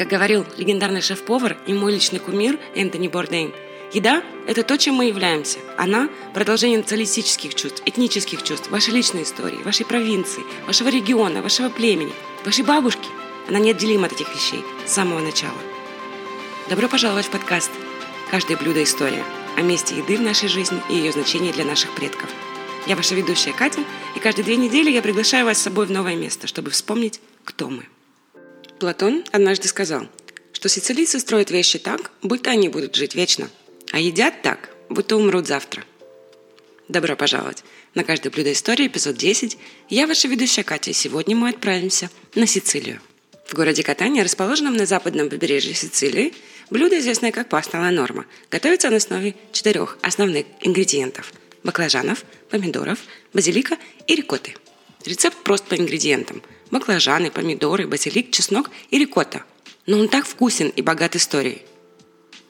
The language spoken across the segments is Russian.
Как говорил легендарный шеф-повар и мой личный кумир Энтони Бордейн, еда – это то, чем мы являемся. Она – продолжение националистических чувств, этнических чувств, вашей личной истории, вашей провинции, вашего региона, вашего племени, вашей бабушки. Она неотделима от этих вещей с самого начала. Добро пожаловать в подкаст «Каждое блюдо – история» о месте еды в нашей жизни и ее значении для наших предков. Я ваша ведущая Катя, и каждые две недели я приглашаю вас с собой в новое место, чтобы вспомнить, кто мы. Платон однажды сказал, что сицилийцы строят вещи так, будто они будут жить вечно, а едят так, будто умрут завтра. Добро пожаловать! На каждое блюдо истории, эпизод 10. Я ваша ведущая Катя, и сегодня мы отправимся на Сицилию. В городе Катания, расположенном на западном побережье Сицилии, блюдо, известное как паста ла норма, готовится на основе четырех основных ингредиентов – баклажанов, помидоров, базилика и рикотты. Рецепт прост по ингредиентам – баклажаны, помидоры, базилик, чеснок и рикотта. Но он так вкусен и богат историей.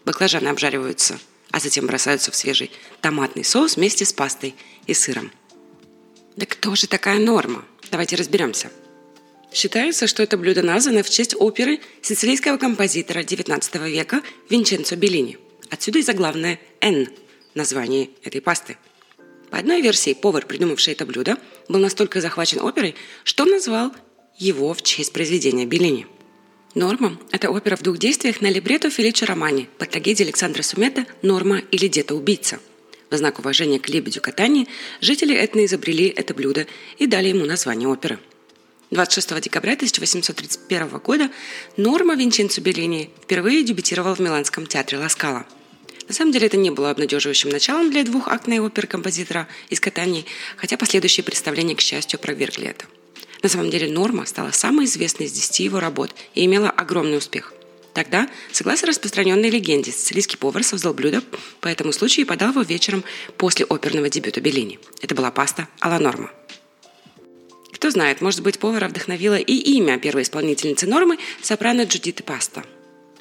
Баклажаны обжариваются, а затем бросаются в свежий томатный соус вместе с пастой и сыром. Да кто же такая Норма? Давайте разберемся. Считается, что это блюдо названо в честь оперы сицилийского композитора XIX века Винченцо Беллини. Отсюда и заглавное «Н» – название этой пасты – по одной версии, повар, придумавший это блюдо, был настолько захвачен оперой, что назвал его в честь произведения Беллини. «Норма» – это опера в двух действиях на либретто Фелича Романи по трагедии Александра Сумета «Норма или где-то-убийца». В знак уважения к лебедю катания жители Этны изобрели это блюдо и дали ему название оперы. 26 декабря 1831 года Норма Винченцо Беллини впервые дебютировал в Миланском театре Ласкала. На самом деле это не было обнадеживающим началом для двухактной оперы композитора из Катании, хотя последующие представления, к счастью, опровергли это – на самом деле «Норма» стала самой известной из десяти его работ и имела огромный успех. Тогда, согласно распространенной легенде, сицилийский повар создал блюдо по этому случаю и подал его вечером после оперного дебюта Беллини. Это была паста «Алла Норма». Кто знает, может быть, повара вдохновило и имя первой исполнительницы Нормы – сопрано Джудиты Паста.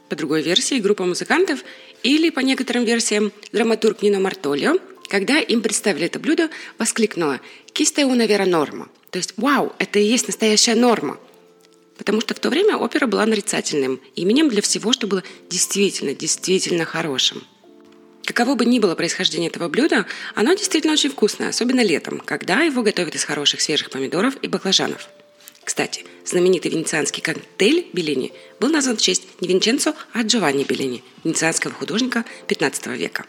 По другой версии, группа музыкантов или, по некоторым версиям, драматург Нино Мартолио, когда им представили это блюдо, воскликнула «Киста una vera норма», то есть, вау, это и есть настоящая норма. Потому что в то время опера была нарицательным именем для всего, что было действительно, действительно хорошим. Каково бы ни было происхождение этого блюда, оно действительно очень вкусное, особенно летом, когда его готовят из хороших свежих помидоров и баклажанов. Кстати, знаменитый венецианский коктейль Беллини был назван в честь не Винченцо, а Джованни Беллини, венецианского художника XV века.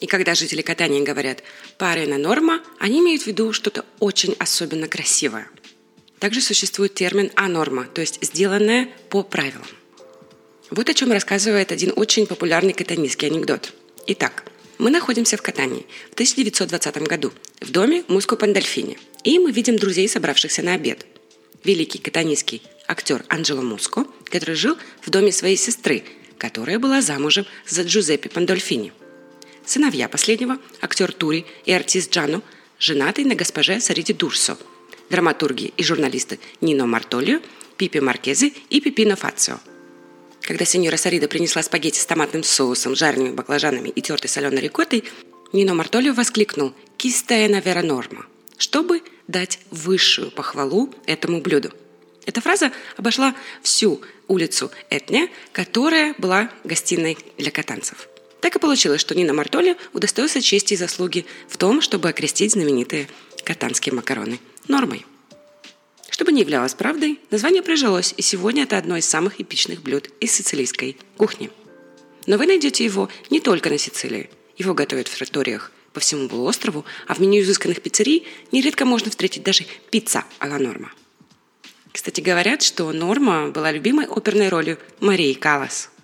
И когда жители Катании говорят «парена норма», они имеют в виду что-то очень особенно красивое. Также существует термин «анорма», то есть «сделанное по правилам». Вот о чем рассказывает один очень популярный катанийский анекдот. Итак, мы находимся в Катании в 1920 году в доме Муско Пандольфини, и мы видим друзей, собравшихся на обед. Великий катанийский актер Анджело Муско, который жил в доме своей сестры, которая была замужем за Джузеппе Пандольфини – Сыновья последнего, актер Тури и артист Джану, женатый на госпоже Сариди Дурсо, драматурги и журналисты Нино Мартолио, Пипи Маркезе и Пипино Фацио. Когда сеньора Сарида принесла спагетти с томатным соусом, жареными баклажанами и тертой соленой рикоттой, Нино Мартолио воскликнул «Кистая вера норма», чтобы дать высшую похвалу этому блюду. Эта фраза обошла всю улицу Этня, которая была гостиной для катанцев – так и получилось, что Нина Мартоли удостоился чести и заслуги в том, чтобы окрестить знаменитые катанские макароны нормой. Чтобы не являлось правдой, название прижилось, и сегодня это одно из самых эпичных блюд из сицилийской кухни. Но вы найдете его не только на Сицилии. Его готовят в траториях по всему полуострову, а в меню изысканных пиццерий нередко можно встретить даже пицца а-ла Норма. Кстати, говорят, что Норма была любимой оперной ролью Марии Калас –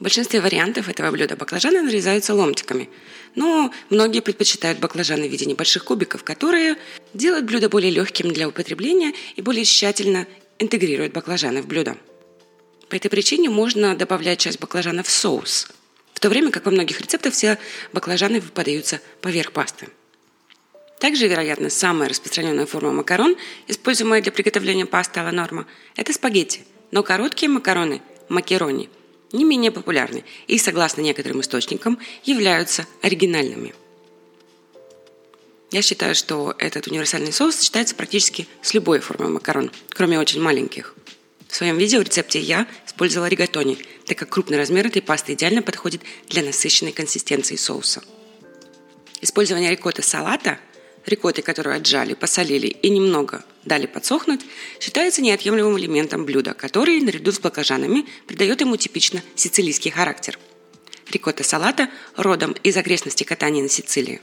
в большинстве вариантов этого блюда баклажаны нарезаются ломтиками, но многие предпочитают баклажаны в виде небольших кубиков, которые делают блюдо более легким для употребления и более тщательно интегрируют баклажаны в блюдо. По этой причине можно добавлять часть баклажана в соус, в то время как во многих рецептах все баклажаны подаются поверх пасты. Также, вероятно, самая распространенная форма макарон, используемая для приготовления пасты а норма, это спагетти, но короткие макароны – макерони – не менее популярны и, согласно некоторым источникам, являются оригинальными. Я считаю, что этот универсальный соус сочетается практически с любой формой макарон, кроме очень маленьких. В своем видеорецепте я использовала ригатони, так как крупный размер этой пасты идеально подходит для насыщенной консистенции соуса. Использование рикотты салата, рикотты, которую отжали, посолили и немного дали подсохнуть, считается неотъемлемым элементом блюда, который, наряду с баклажанами, придает ему типично сицилийский характер. Рикотта салата родом из окрестностей катания на Сицилии.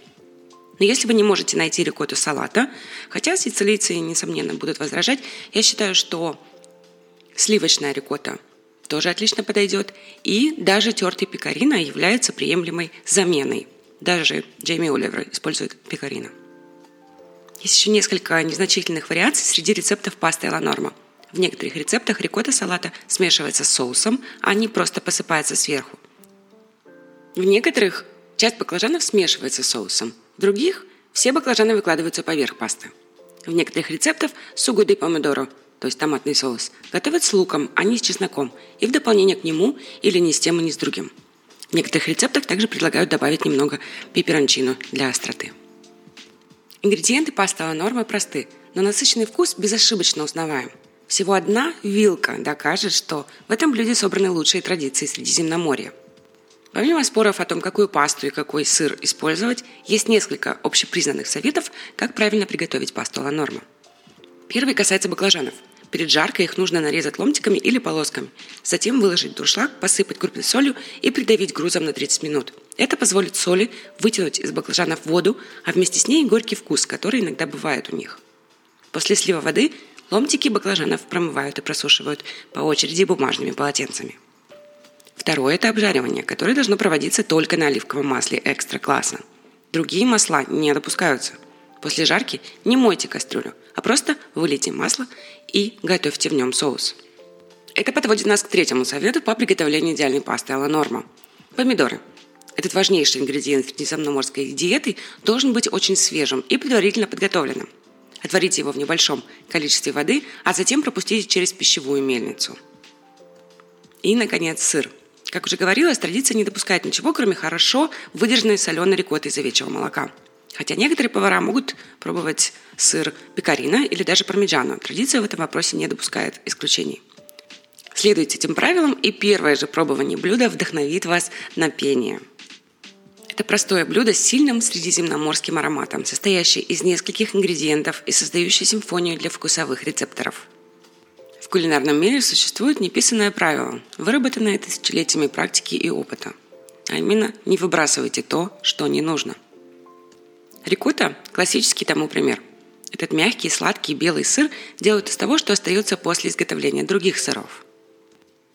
Но если вы не можете найти рикотту салата, хотя сицилийцы, несомненно, будут возражать, я считаю, что Сливочная рикотта тоже отлично подойдет. И даже тертый пекарина является приемлемой заменой. Даже Джейми Оливер использует пекарина. Есть еще несколько незначительных вариаций среди рецептов пасты Ла Норма. В некоторых рецептах рикотта салата смешивается с соусом, а не просто посыпается сверху. В некоторых часть баклажанов смешивается с соусом, в других все баклажаны выкладываются поверх пасты. В некоторых рецептах сугу де помидоро то есть томатный соус, готовят с луком, а не с чесноком, и в дополнение к нему или не с тем и не с другим. В некоторых рецептах также предлагают добавить немного пеперончино для остроты. Ингредиенты пасты ла норма просты, но насыщенный вкус безошибочно узнаваем. Всего одна вилка докажет, что в этом блюде собраны лучшие традиции Средиземноморья. Помимо споров о том, какую пасту и какой сыр использовать, есть несколько общепризнанных советов, как правильно приготовить пасту ла норма. Первый касается баклажанов – Перед жаркой их нужно нарезать ломтиками или полосками. Затем выложить дуршлаг, посыпать крупной солью и придавить грузом на 30 минут. Это позволит соли вытянуть из баклажанов воду, а вместе с ней горький вкус, который иногда бывает у них. После слива воды ломтики баклажанов промывают и просушивают по очереди бумажными полотенцами. Второе – это обжаривание, которое должно проводиться только на оливковом масле экстра-класса. Другие масла не допускаются. После жарки не мойте кастрюлю, а просто вылейте масло и готовьте в нем соус. Это подводит нас к третьему совету по приготовлению идеальной пасты Алла Норма. Помидоры. Этот важнейший ингредиент средиземноморской диеты должен быть очень свежим и предварительно подготовленным. Отварите его в небольшом количестве воды, а затем пропустите через пищевую мельницу. И, наконец, сыр. Как уже говорилось, традиция не допускает ничего, кроме хорошо выдержанной соленой рикотты из овечьего молока – Хотя некоторые повара могут пробовать сыр пекарина или даже пармиджано. Традиция в этом вопросе не допускает исключений. Следуйте этим правилам, и первое же пробование блюда вдохновит вас на пение. Это простое блюдо с сильным средиземноморским ароматом, состоящее из нескольких ингредиентов и создающее симфонию для вкусовых рецепторов. В кулинарном мире существует неписанное правило, выработанное тысячелетиями практики и опыта. А именно, не выбрасывайте то, что не нужно – Рикотта – классический тому пример. Этот мягкий, сладкий белый сыр делают из того, что остается после изготовления других сыров.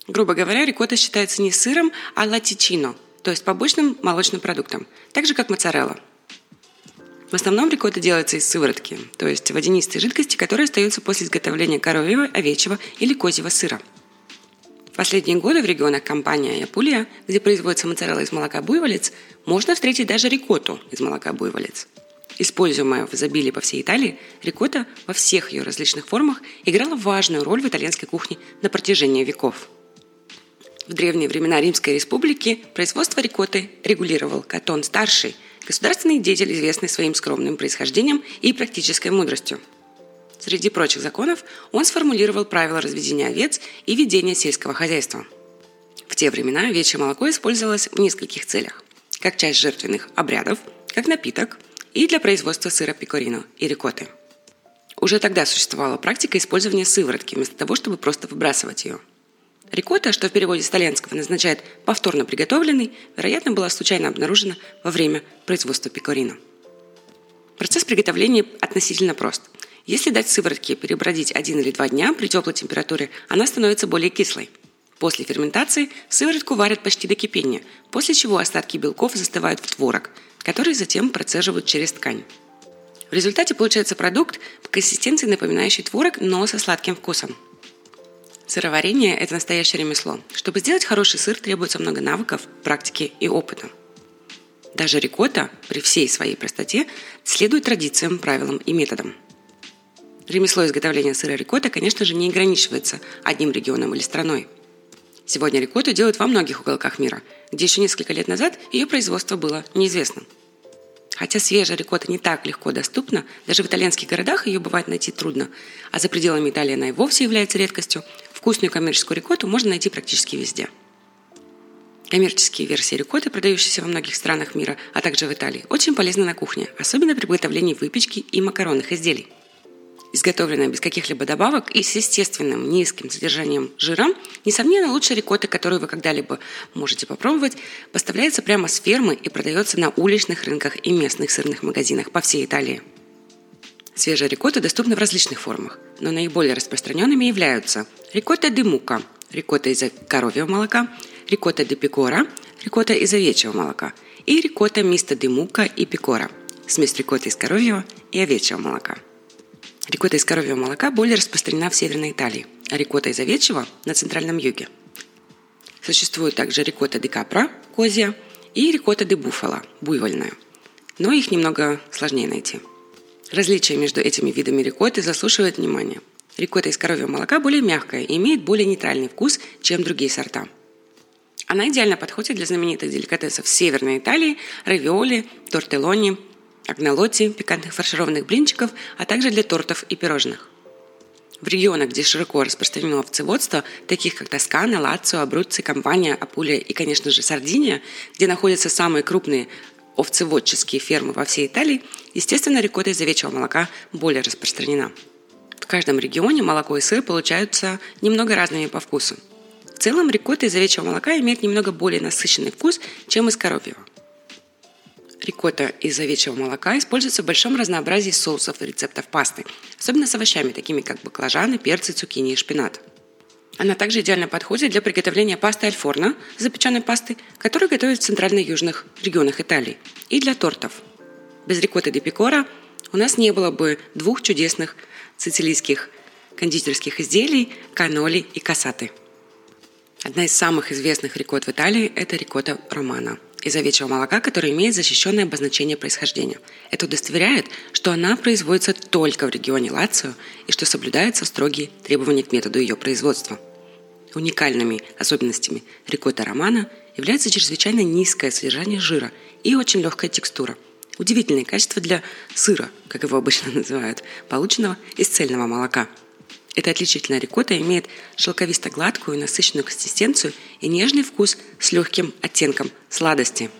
Грубо говоря, рикотта считается не сыром, а латичино, то есть побочным молочным продуктом, так же как моцарелла. В основном рикотта делается из сыворотки, то есть водянистой жидкости, которая остается после изготовления коровьего, овечьего или козьего сыра. В последние годы в регионах компания Япулия, где производится моцарелла из молока буйволец, можно встретить даже рикотту из молока буйволец. Используемая в изобилии по всей Италии, рикотта во всех ее различных формах играла важную роль в итальянской кухне на протяжении веков. В древние времена Римской республики производство рикотты регулировал Катон Старший, государственный деятель, известный своим скромным происхождением и практической мудростью. Среди прочих законов он сформулировал правила разведения овец и ведения сельского хозяйства. В те времена овечье молоко использовалось в нескольких целях. Как часть жертвенных обрядов, как напиток, и для производства сыра пекорино и рикотты. Уже тогда существовала практика использования сыворотки вместо того, чтобы просто выбрасывать ее. Рикотта, что в переводе с итальянского назначает «повторно приготовленный», вероятно, была случайно обнаружена во время производства пекорино. Процесс приготовления относительно прост. Если дать сыворотке перебродить один или два дня при теплой температуре, она становится более кислой. После ферментации сыворотку варят почти до кипения, после чего остатки белков застывают в творог – который затем процеживают через ткань. В результате получается продукт по консистенции напоминающий творог, но со сладким вкусом. Сыроварение – это настоящее ремесло. Чтобы сделать хороший сыр, требуется много навыков, практики и опыта. Даже рикотта, при всей своей простоте, следует традициям, правилам и методам. Ремесло изготовления сыра рикотта, конечно же, не ограничивается одним регионом или страной. Сегодня рикотту делают во многих уголках мира, где еще несколько лет назад ее производство было неизвестным. Хотя свежая рикотта не так легко доступна, даже в итальянских городах ее бывает найти трудно, а за пределами Италии она и вовсе является редкостью, вкусную коммерческую рикотту можно найти практически везде. Коммерческие версии рикотты, продающиеся во многих странах мира, а также в Италии, очень полезны на кухне, особенно при приготовлении выпечки и макаронных изделий. Изготовленная без каких-либо добавок и с естественным низким содержанием жира, несомненно, лучшая рикотта, которую вы когда-либо можете попробовать, поставляется прямо с фермы и продается на уличных рынках и местных сырных магазинах по всей Италии. Свежая рикотта доступна в различных формах, но наиболее распространенными являются рикотта де мука, рикотта из коровьего молока, рикотта де пикора, рикотта из овечьего молока и рикотта мисто де мука и пикора, смесь рикотты из коровьего и овечьего молока. Рикотта из коровьего молока более распространена в Северной Италии, а рикотта из овечьего – на Центральном юге. Существует также рикотта де капра – козья, и рикотта де буфало – буйвольная. Но их немного сложнее найти. Различия между этими видами рикотты заслушивают внимание. Рикотта из коровьего молока более мягкая и имеет более нейтральный вкус, чем другие сорта. Она идеально подходит для знаменитых деликатесов Северной Италии – равиоли, тортеллони, агналоти, пикантных фаршированных блинчиков, а также для тортов и пирожных. В регионах, где широко распространено овцеводство, таких как Тоскана, Лацио, Абруцци, Кампания, Апулия и, конечно же, Сардиния, где находятся самые крупные овцеводческие фермы во всей Италии, естественно, рикотта из овечьего молока более распространена. В каждом регионе молоко и сыр получаются немного разными по вкусу. В целом, рикотта из овечьего молока имеет немного более насыщенный вкус, чем из коровьего – Рикотта из овечьего молока используется в большом разнообразии соусов и рецептов пасты, особенно с овощами, такими как баклажаны, перцы, цукини и шпинат. Она также идеально подходит для приготовления пасты альфорно, запеченной пасты, которую готовят в центрально-южных регионах Италии, и для тортов. Без рикотты де пикора у нас не было бы двух чудесных сицилийских кондитерских изделий – каноли и касаты. Одна из самых известных рикот в Италии – это рикотта романа – из овечьего молока, который имеет защищенное обозначение происхождения. Это удостоверяет, что она производится только в регионе Лацио и что соблюдаются строгие требования к методу ее производства. Уникальными особенностями рикотта романа является чрезвычайно низкое содержание жира и очень легкая текстура. Удивительное качество для сыра, как его обычно называют, полученного из цельного молока – эта отличительная рикотта имеет шелковисто-гладкую насыщенную консистенцию и нежный вкус с легким оттенком сладости.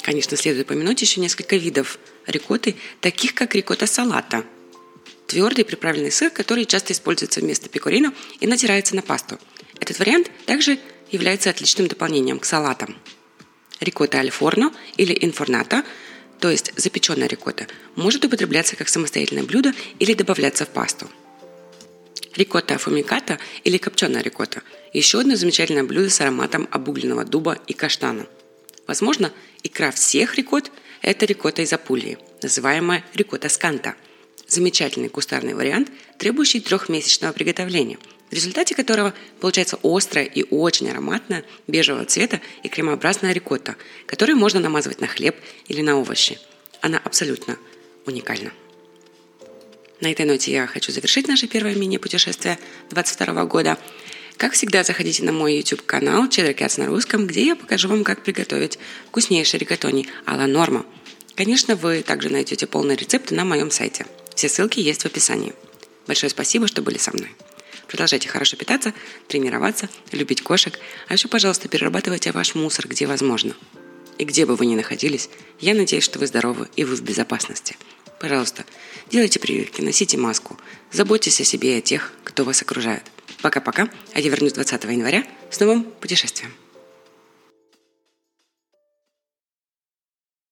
Конечно, следует упомянуть еще несколько видов рикотты, таких как рикотта салата. Твердый приправленный сыр, который часто используется вместо пекорина и натирается на пасту. Этот вариант также является отличным дополнением к салатам. Рикотта аль форно или инфорната, то есть запеченная рикотта, может употребляться как самостоятельное блюдо или добавляться в пасту – Рикотта афумиката или копченая рикотта – еще одно замечательное блюдо с ароматом обугленного дуба и каштана. Возможно, икра всех рикот – это рикотта из Апулии, называемая рикотта сканта. Замечательный кустарный вариант, требующий трехмесячного приготовления, в результате которого получается острая и очень ароматная бежевого цвета и кремообразная рикотта, которую можно намазывать на хлеб или на овощи. Она абсолютно уникальна. На этой ноте я хочу завершить наше первое мини-путешествие 2022 года. Как всегда, заходите на мой YouTube-канал Cheddar на русском, где я покажу вам, как приготовить вкуснейший ригатони а-ла норма. Конечно, вы также найдете полные рецепты на моем сайте. Все ссылки есть в описании. Большое спасибо, что были со мной. Продолжайте хорошо питаться, тренироваться, любить кошек, а еще, пожалуйста, перерабатывайте ваш мусор, где возможно. И где бы вы ни находились, я надеюсь, что вы здоровы и вы в безопасности. Пожалуйста, делайте прививки, носите маску, заботьтесь о себе и о тех, кто вас окружает. Пока-пока, а я вернусь 20 января с новым путешествием.